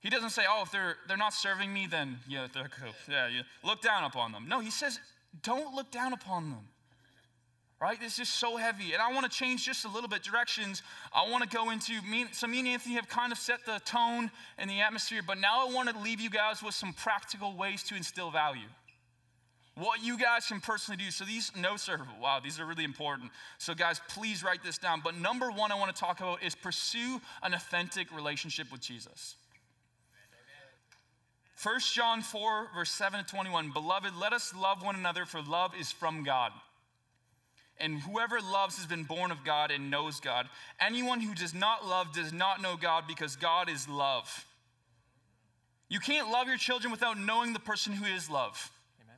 He doesn't say, oh, if they're, they're not serving me, then yeah, they're cool. Yeah, yeah, look down upon them. No, he says, don't look down upon them. Right? This is so heavy. And I want to change just a little bit directions. I want to go into, me, so me and Anthony have kind of set the tone and the atmosphere, but now I want to leave you guys with some practical ways to instill value what you guys can personally do. So these notes are, wow, these are really important. So, guys, please write this down. But number one I want to talk about is pursue an authentic relationship with Jesus. 1 John 4, verse 7 to 21. Beloved, let us love one another, for love is from God. And whoever loves has been born of God and knows God. Anyone who does not love does not know God because God is love. You can't love your children without knowing the person who is love. Amen.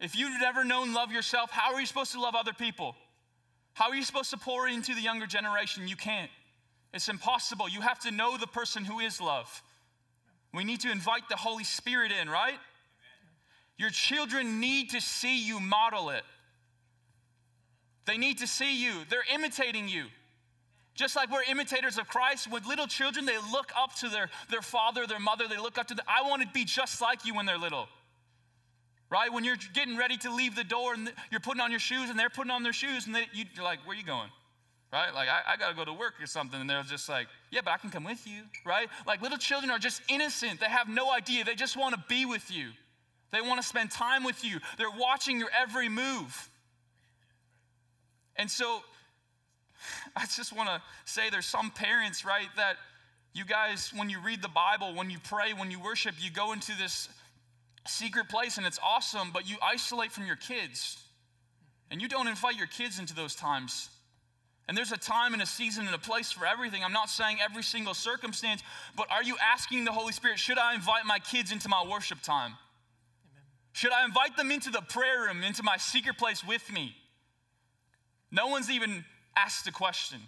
If you've never known love yourself, how are you supposed to love other people? How are you supposed to pour into the younger generation? You can't. It's impossible. You have to know the person who is love. We need to invite the Holy Spirit in, right? Amen. Your children need to see you model it. They need to see you. They're imitating you. Just like we're imitators of Christ, with little children, they look up to their, their father, their mother, they look up to I want to be just like you when they're little right? When you're getting ready to leave the door and you're putting on your shoes and they're putting on their shoes and they, you, are like, where are you going? Right? Like, I, I got to go to work or something. And they're just like, yeah, but I can come with you, right? Like, little children are just innocent. They have no idea. They just want to be with you, they want to spend time with you. They're watching your every move. And so, I just want to say there's some parents, right, that you guys, when you read the Bible, when you pray, when you worship, you go into this secret place and it's awesome, but you isolate from your kids. And you don't invite your kids into those times. And there's a time and a season and a place for everything. I'm not saying every single circumstance, but are you asking the Holy Spirit, should I invite my kids into my worship time? Amen. Should I invite them into the prayer room, into my secret place with me? No one's even asked the question.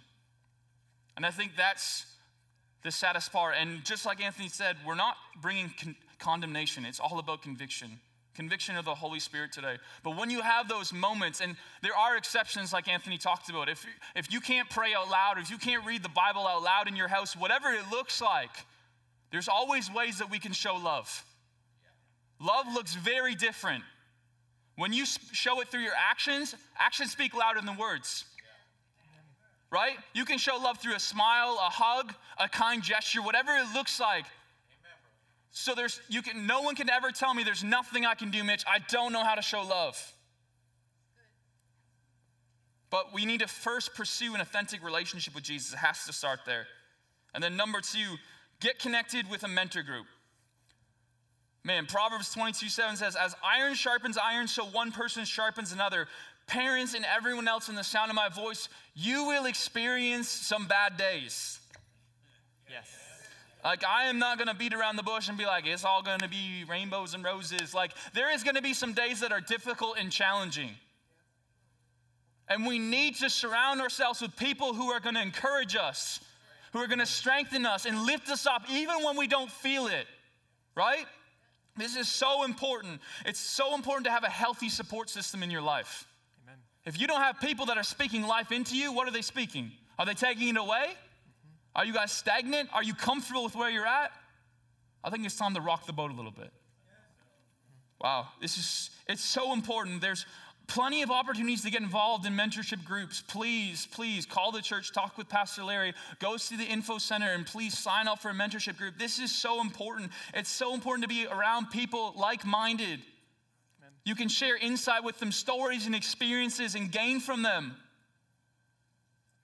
And I think that's the saddest part. And just like Anthony said, we're not bringing con- condemnation, it's all about conviction. Conviction of the Holy Spirit today. But when you have those moments, and there are exceptions like Anthony talked about, if, if you can't pray out loud, or if you can't read the Bible out loud in your house, whatever it looks like, there's always ways that we can show love. Love looks very different. When you show it through your actions, actions speak louder than words. Right? You can show love through a smile, a hug, a kind gesture, whatever it looks like. So there's you can no one can ever tell me there's nothing I can do, Mitch. I don't know how to show love. But we need to first pursue an authentic relationship with Jesus. It has to start there. And then number two, get connected with a mentor group. Man, Proverbs 22 7 says, As iron sharpens iron, so one person sharpens another. Parents and everyone else in the sound of my voice, you will experience some bad days. Yes. Like, I am not gonna beat around the bush and be like, it's all gonna be rainbows and roses. Like, there is gonna be some days that are difficult and challenging. And we need to surround ourselves with people who are gonna encourage us, who are gonna strengthen us and lift us up even when we don't feel it, right? This is so important. It's so important to have a healthy support system in your life. Amen. If you don't have people that are speaking life into you, what are they speaking? Are they taking it away? Are you guys stagnant? Are you comfortable with where you're at? I think it's time to rock the boat a little bit. Wow, this is it's so important. There's plenty of opportunities to get involved in mentorship groups. Please, please call the church, talk with Pastor Larry, go see the info center, and please sign up for a mentorship group. This is so important. It's so important to be around people like minded. You can share insight with them, stories and experiences, and gain from them.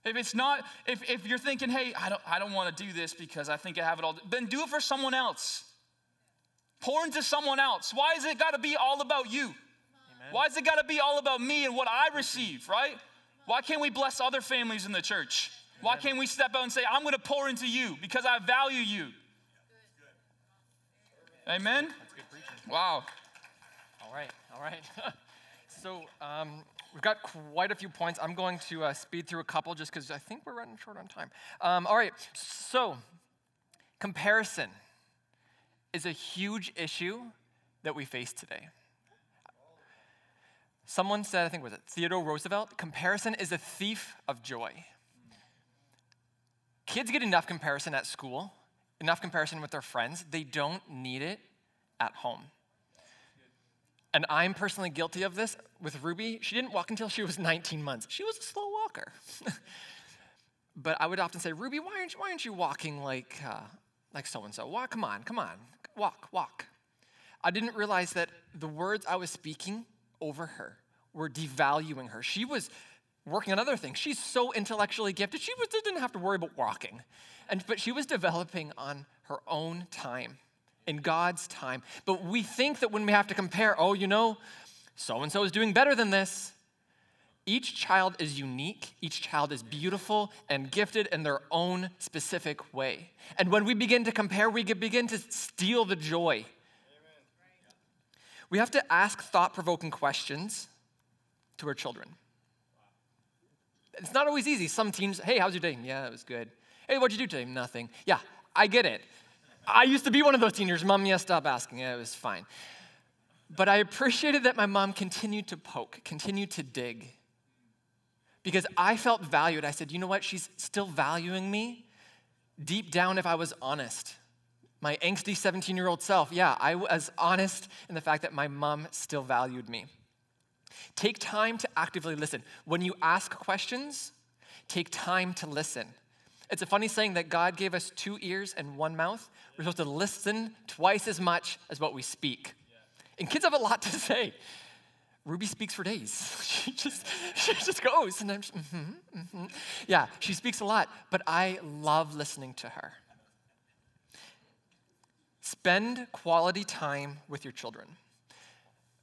If it's not, if, if you're thinking, hey, I don't, I don't want to do this because I think I have it all, then do it for someone else. Pour into someone else. Why is it got to be all about you? Amen. Why is it got to be all about me and what I receive, right? Why can't we bless other families in the church? Why can't we step out and say, I'm going to pour into you because I value you? Amen? That's good preaching. Wow. All right, all right. so um, we've got quite a few points. I'm going to uh, speed through a couple just because I think we're running short on time. Um, all right, so comparison is a huge issue that we face today. Someone said, I think was it Theodore Roosevelt, comparison is a thief of joy. Kids get enough comparison at school, enough comparison with their friends. They don't need it at home. And I'm personally guilty of this with Ruby. She didn't walk until she was 19 months. She was a slow walker. but I would often say, Ruby, why aren't you, why aren't you walking like, uh, like so and so? Walk, come on, come on, walk, walk. I didn't realize that the words I was speaking over her were devaluing her. She was working on other things. She's so intellectually gifted, she was, didn't have to worry about walking. And, but she was developing on her own time, in God's time. But we think that when we have to compare, oh, you know, so and so is doing better than this. Each child is unique. Each child is beautiful and gifted in their own specific way. And when we begin to compare, we begin to steal the joy. We have to ask thought provoking questions to our children. It's not always easy. Some teams, hey, how's your day? Yeah, it was good. Hey, what'd you do today? Nothing. Yeah, I get it. I used to be one of those teenagers. Mom, yeah, stop asking. It was fine. But I appreciated that my mom continued to poke, continued to dig. Because I felt valued. I said, you know what? She's still valuing me. Deep down, if I was honest, my angsty 17 year old self, yeah, I was honest in the fact that my mom still valued me. Take time to actively listen. When you ask questions, take time to listen. It's a funny saying that God gave us two ears and one mouth. We're supposed to listen twice as much as what we speak. And kids have a lot to say. Ruby speaks for days. She just, she just goes, and I'm just, mm-hmm, mm-hmm. Yeah, she speaks a lot, but I love listening to her. Spend quality time with your children.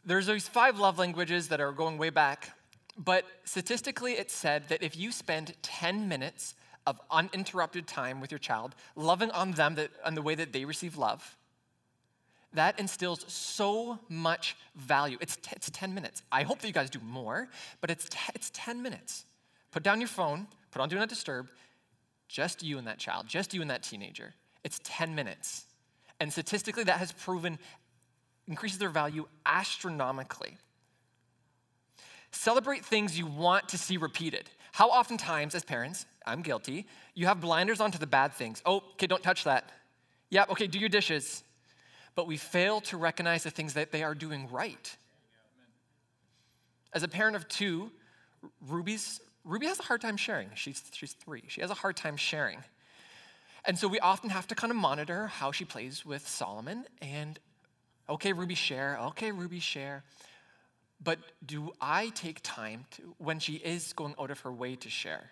There's these five love languages that are going way back, but statistically, it's said that if you spend 10 minutes of uninterrupted time with your child, loving on them that, the way that they receive love, that instills so much value. It's, t- it's 10 minutes. I hope that you guys do more, but it's, t- it's 10 minutes. Put down your phone, put on Do Not Disturb, just you and that child, just you and that teenager. It's 10 minutes. And statistically, that has proven increases their value astronomically. Celebrate things you want to see repeated. How oftentimes, as parents, I'm guilty, you have blinders onto the bad things. Oh, okay, don't touch that. Yeah, okay, do your dishes. But we fail to recognize the things that they are doing right. As a parent of two, Ruby's, Ruby has a hard time sharing. She's, she's three. She has a hard time sharing. And so we often have to kind of monitor how she plays with Solomon. And okay, Ruby, share. Okay, Ruby, share. But do I take time to, when she is going out of her way to share?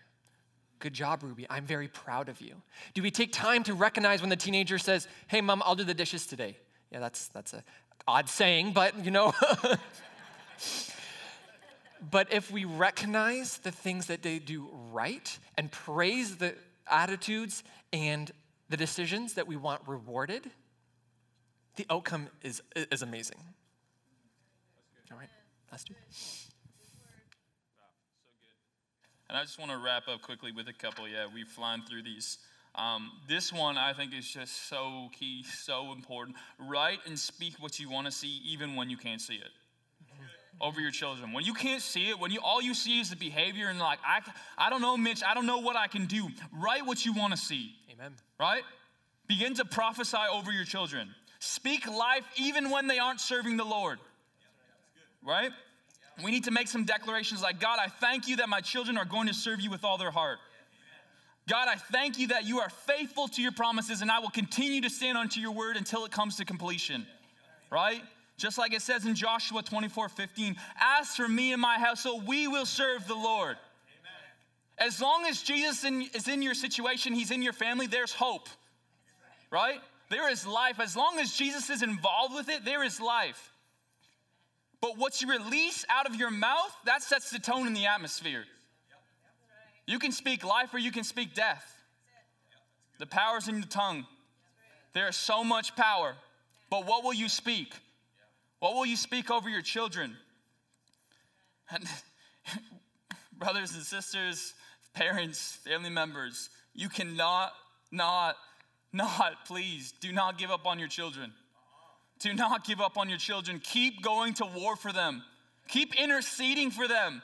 Good job, Ruby. I'm very proud of you. Do we take time to recognize when the teenager says, Hey, mom, I'll do the dishes today? Yeah, that's, that's a odd saying, but you know. but if we recognize the things that they do right and praise the attitudes and the decisions that we want rewarded, the outcome is, is amazing. All right, last two. And I just want to wrap up quickly with a couple. Yeah, we've flying through these. Um, this one I think is just so key, so important. Write and speak what you want to see, even when you can't see it. Over your children. When you can't see it, when you all you see is the behavior and like, I, I don't know, Mitch, I don't know what I can do. Write what you want to see. Amen. Right? Begin to prophesy over your children. Speak life even when they aren't serving the Lord. Right? We need to make some declarations like, God, I thank you that my children are going to serve you with all their heart. God, I thank you that you are faithful to your promises and I will continue to stand unto your word until it comes to completion. Right? Just like it says in Joshua 24 15, as for me and my household, we will serve the Lord. Amen. As long as Jesus is in your situation, he's in your family, there's hope. Right? There is life. As long as Jesus is involved with it, there is life. But what you release out of your mouth, that sets the tone in the atmosphere. You can speak life or you can speak death. The power's in the tongue. There is so much power. But what will you speak? What will you speak over your children? And brothers and sisters, parents, family members, you cannot, not, not, please, do not give up on your children. Do not give up on your children. Keep going to war for them. Keep interceding for them.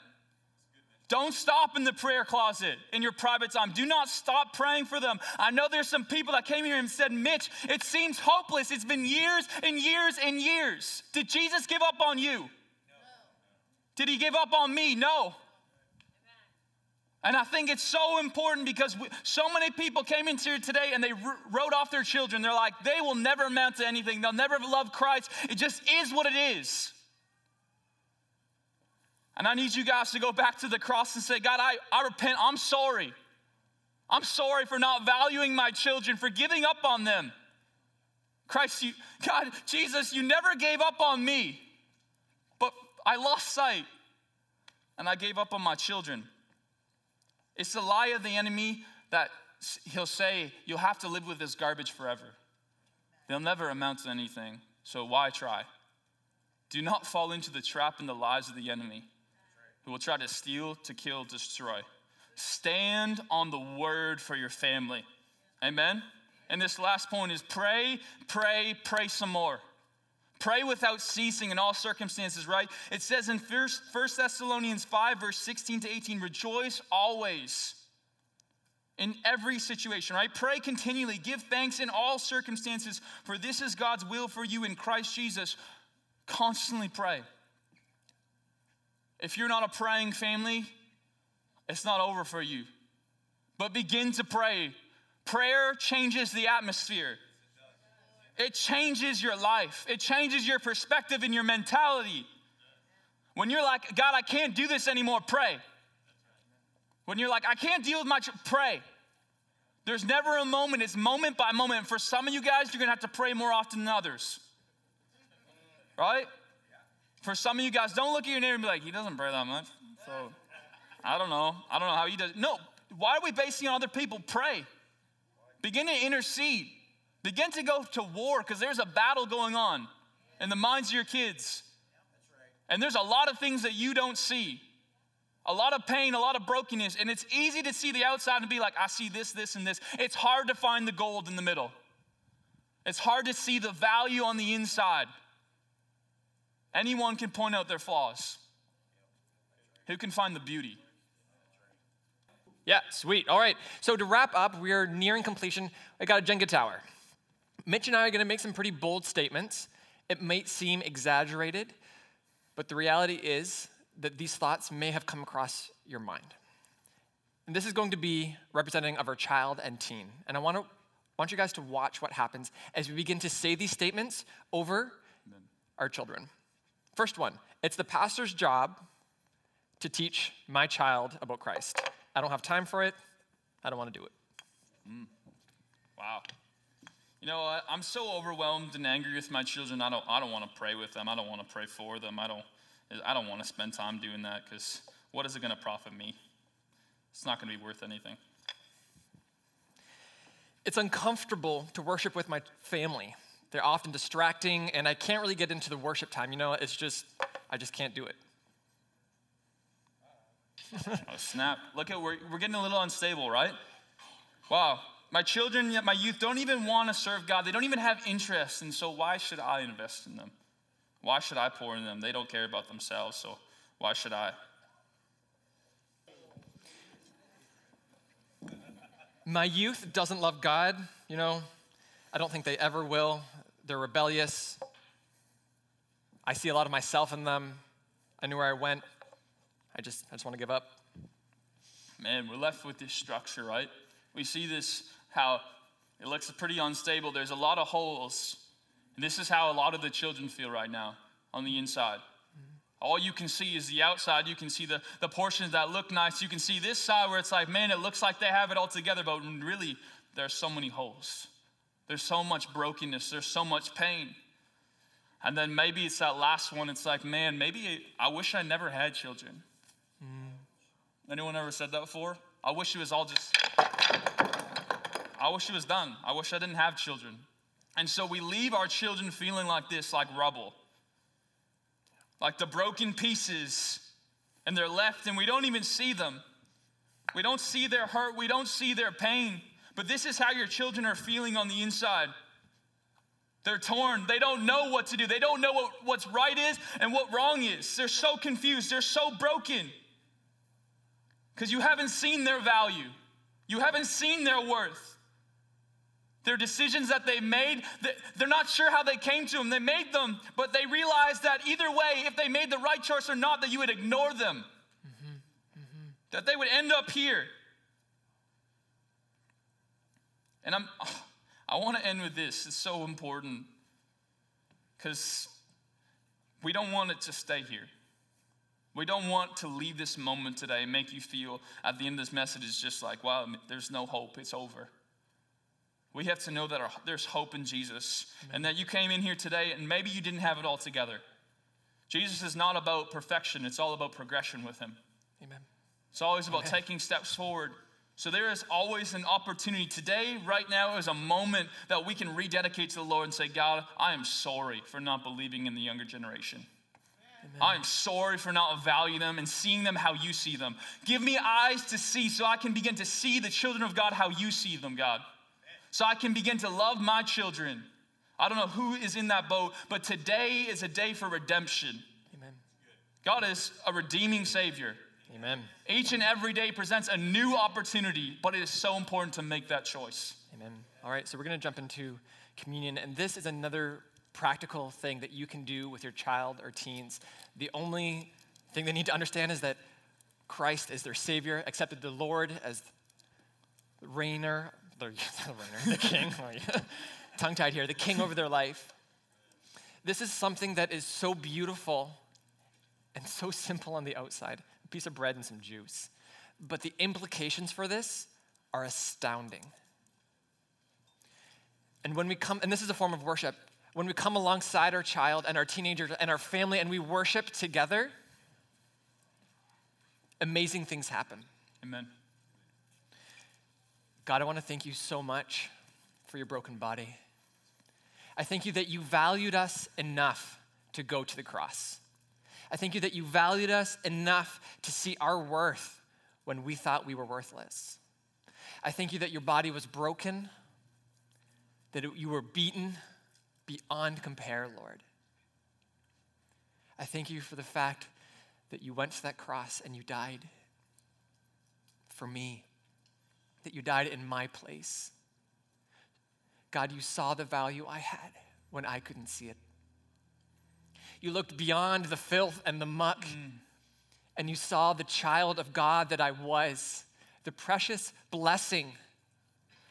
Don't stop in the prayer closet in your private time. Do not stop praying for them. I know there's some people that came here and said, Mitch, it seems hopeless. It's been years and years and years. Did Jesus give up on you? No. Did he give up on me? No. And I think it's so important because we, so many people came into here today and they wrote off their children. They're like, they will never amount to anything. They'll never love Christ. It just is what it is. And I need you guys to go back to the cross and say, God, I, I repent. I'm sorry. I'm sorry for not valuing my children, for giving up on them. Christ, you, God, Jesus, you never gave up on me, but I lost sight and I gave up on my children. It's the lie of the enemy that he'll say, You'll have to live with this garbage forever. They'll never amount to anything, so why try? Do not fall into the trap and the lies of the enemy who will try to steal, to kill, destroy. Stand on the word for your family. Amen? And this last point is pray, pray, pray some more. Pray without ceasing in all circumstances, right? It says in 1 Thessalonians 5, verse 16 to 18, rejoice always in every situation, right? Pray continually, give thanks in all circumstances, for this is God's will for you in Christ Jesus. Constantly pray. If you're not a praying family, it's not over for you. But begin to pray. Prayer changes the atmosphere. It changes your life. It changes your perspective and your mentality. When you're like, God, I can't do this anymore, pray. When you're like, I can't deal with my, pray. There's never a moment, it's moment by moment. For some of you guys, you're gonna have to pray more often than others. Right? For some of you guys, don't look at your neighbor and be like, he doesn't pray that much. So I don't know. I don't know how he does. No, why are we basing on other people? Pray. Begin to intercede. Begin to go to war because there's a battle going on in the minds of your kids. And there's a lot of things that you don't see. A lot of pain, a lot of brokenness. And it's easy to see the outside and be like, I see this, this, and this. It's hard to find the gold in the middle. It's hard to see the value on the inside. Anyone can point out their flaws. Who can find the beauty? Yeah, sweet. All right. So to wrap up, we are nearing completion. I got a Jenga tower. Mitch and I are going to make some pretty bold statements. It might seem exaggerated, but the reality is that these thoughts may have come across your mind. And this is going to be representing of our child and teen. And I want to want you guys to watch what happens as we begin to say these statements over Amen. our children. First one it's the pastor's job to teach my child about Christ. I don't have time for it, I don't want to do it. Mm. Wow. You know what? I'm so overwhelmed and angry with my children. I don't, I don't want to pray with them. I don't want to pray for them. I don't, I don't want to spend time doing that because what is it going to profit me? It's not going to be worth anything. It's uncomfortable to worship with my family. They're often distracting, and I can't really get into the worship time. You know, it's just, I just can't do it. oh, snap. Look at, we're, we're getting a little unstable, right? Wow. My children, my youth don't even want to serve God. They don't even have interest. And so, why should I invest in them? Why should I pour in them? They don't care about themselves, so why should I? My youth doesn't love God, you know, I don't think they ever will. They're rebellious. I see a lot of myself in them. I knew where I went. I just, I just want to give up. Man, we're left with this structure, right? We see this, how it looks pretty unstable. There's a lot of holes. And this is how a lot of the children feel right now on the inside. All you can see is the outside. You can see the, the portions that look nice. You can see this side where it's like, man, it looks like they have it all together, but really, there's so many holes. There's so much brokenness, there's so much pain. And then maybe it's that last one, it's like, man, maybe I wish I never had children. Mm. Anyone ever said that before? I wish it was all just, I wish it was done. I wish I didn't have children. And so we leave our children feeling like this, like rubble, like the broken pieces, and they're left, and we don't even see them. We don't see their hurt, we don't see their pain. But this is how your children are feeling on the inside. They're torn. They don't know what to do. They don't know what, what's right is and what wrong is. They're so confused. They're so broken because you haven't seen their value, you haven't seen their worth. Their decisions that they made, they're not sure how they came to them. They made them, but they realized that either way, if they made the right choice or not, that you would ignore them. Mm-hmm. Mm-hmm. That they would end up here. And I'm, I want to end with this. It's so important because we don't want it to stay here. We don't want to leave this moment today and make you feel at the end of this message is just like, wow, there's no hope, it's over. We have to know that our, there's hope in Jesus Amen. and that you came in here today and maybe you didn't have it all together. Jesus is not about perfection, it's all about progression with Him. Amen. It's always about Amen. taking steps forward so there is always an opportunity. Today, right now, is a moment that we can rededicate to the Lord and say, God, I am sorry for not believing in the younger generation. Amen. I am sorry for not valuing them and seeing them how you see them. Give me eyes to see so I can begin to see the children of God how you see them, God. So I can begin to love my children. I don't know who is in that boat, but today is a day for redemption. Amen. God is a redeeming Savior. Amen. Each and every day presents a new opportunity, but it is so important to make that choice. Amen. All right, so we're going to jump into communion, and this is another practical thing that you can do with your child or teens. The only thing they need to understand is that Christ is their Savior, accepted the Lord as the reigner, the, the reigner, the king, tongue tied here, the king over their life. This is something that is so beautiful and so simple on the outside a piece of bread and some juice. But the implications for this are astounding. And when we come, and this is a form of worship, when we come alongside our child and our teenager and our family and we worship together, amazing things happen. Amen. God, I want to thank you so much for your broken body. I thank you that you valued us enough to go to the cross. I thank you that you valued us enough to see our worth when we thought we were worthless. I thank you that your body was broken, that it, you were beaten beyond compare, Lord. I thank you for the fact that you went to that cross and you died for me, that you died in my place. God, you saw the value I had when I couldn't see it. You looked beyond the filth and the muck, mm. and you saw the child of God that I was, the precious blessing,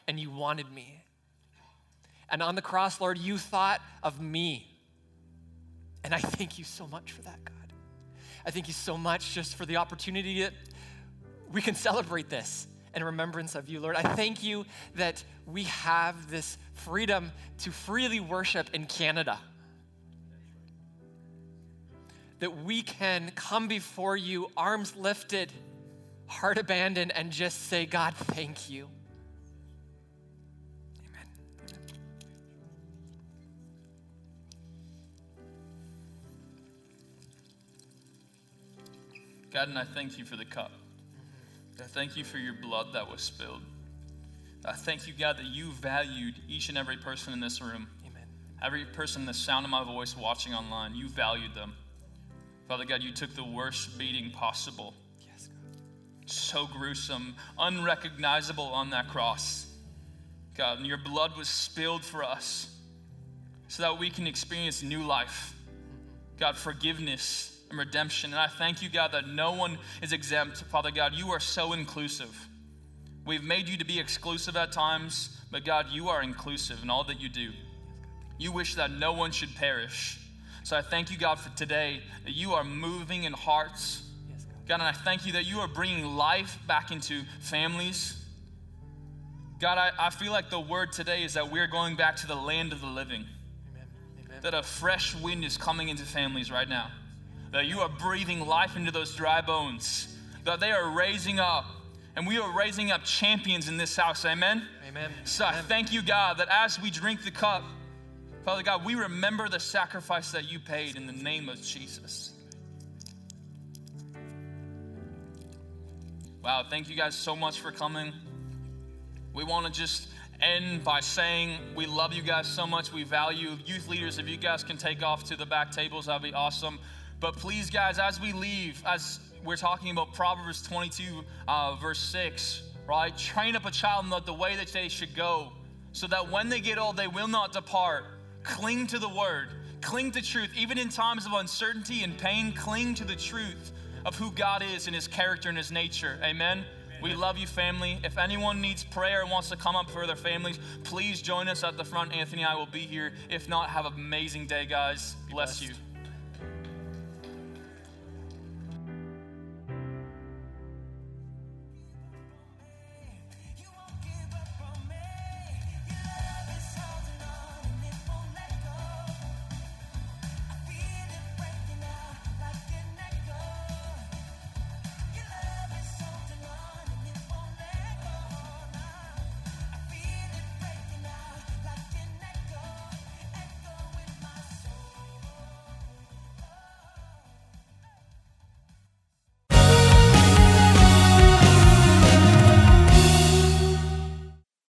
and you wanted me. And on the cross, Lord, you thought of me. And I thank you so much for that, God. I thank you so much just for the opportunity that we can celebrate this in remembrance of you, Lord. I thank you that we have this freedom to freely worship in Canada that we can come before you, arms lifted, heart abandoned, and just say, God, thank you. Amen. God, and I thank you for the cup. I thank you for your blood that was spilled. I thank you, God, that you valued each and every person in this room. Amen. Every person, the sound of my voice watching online, you valued them. Father God, you took the worst beating possible. Yes, God. So gruesome, unrecognizable on that cross. God, and your blood was spilled for us so that we can experience new life. Mm-hmm. God, forgiveness and redemption. And I thank you, God, that no one is exempt. Father God, you are so inclusive. We've made you to be exclusive at times, but God, you are inclusive in all that you do. You wish that no one should perish. So I thank you, God, for today that you are moving in hearts. God. And I thank you that you are bringing life back into families. God, I, I feel like the word today is that we're going back to the land of the living. Amen. Amen. That a fresh wind is coming into families right now. That you are breathing life into those dry bones. That they are raising up. And we are raising up champions in this house. Amen? Amen. So Amen. I thank you, God, that as we drink the cup, Father God, we remember the sacrifice that you paid in the name of Jesus. Wow, thank you guys so much for coming. We want to just end by saying we love you guys so much. We value youth leaders. If you guys can take off to the back tables, that'd be awesome. But please, guys, as we leave, as we're talking about Proverbs 22, uh, verse 6, right? Train up a child in the way that they should go, so that when they get old, they will not depart. Cling to the word, cling to truth. Even in times of uncertainty and pain, cling to the truth of who God is and his character and his nature. Amen. We love you, family. If anyone needs prayer and wants to come up for their families, please join us at the front. Anthony and I will be here. If not, have an amazing day, guys. Bless you.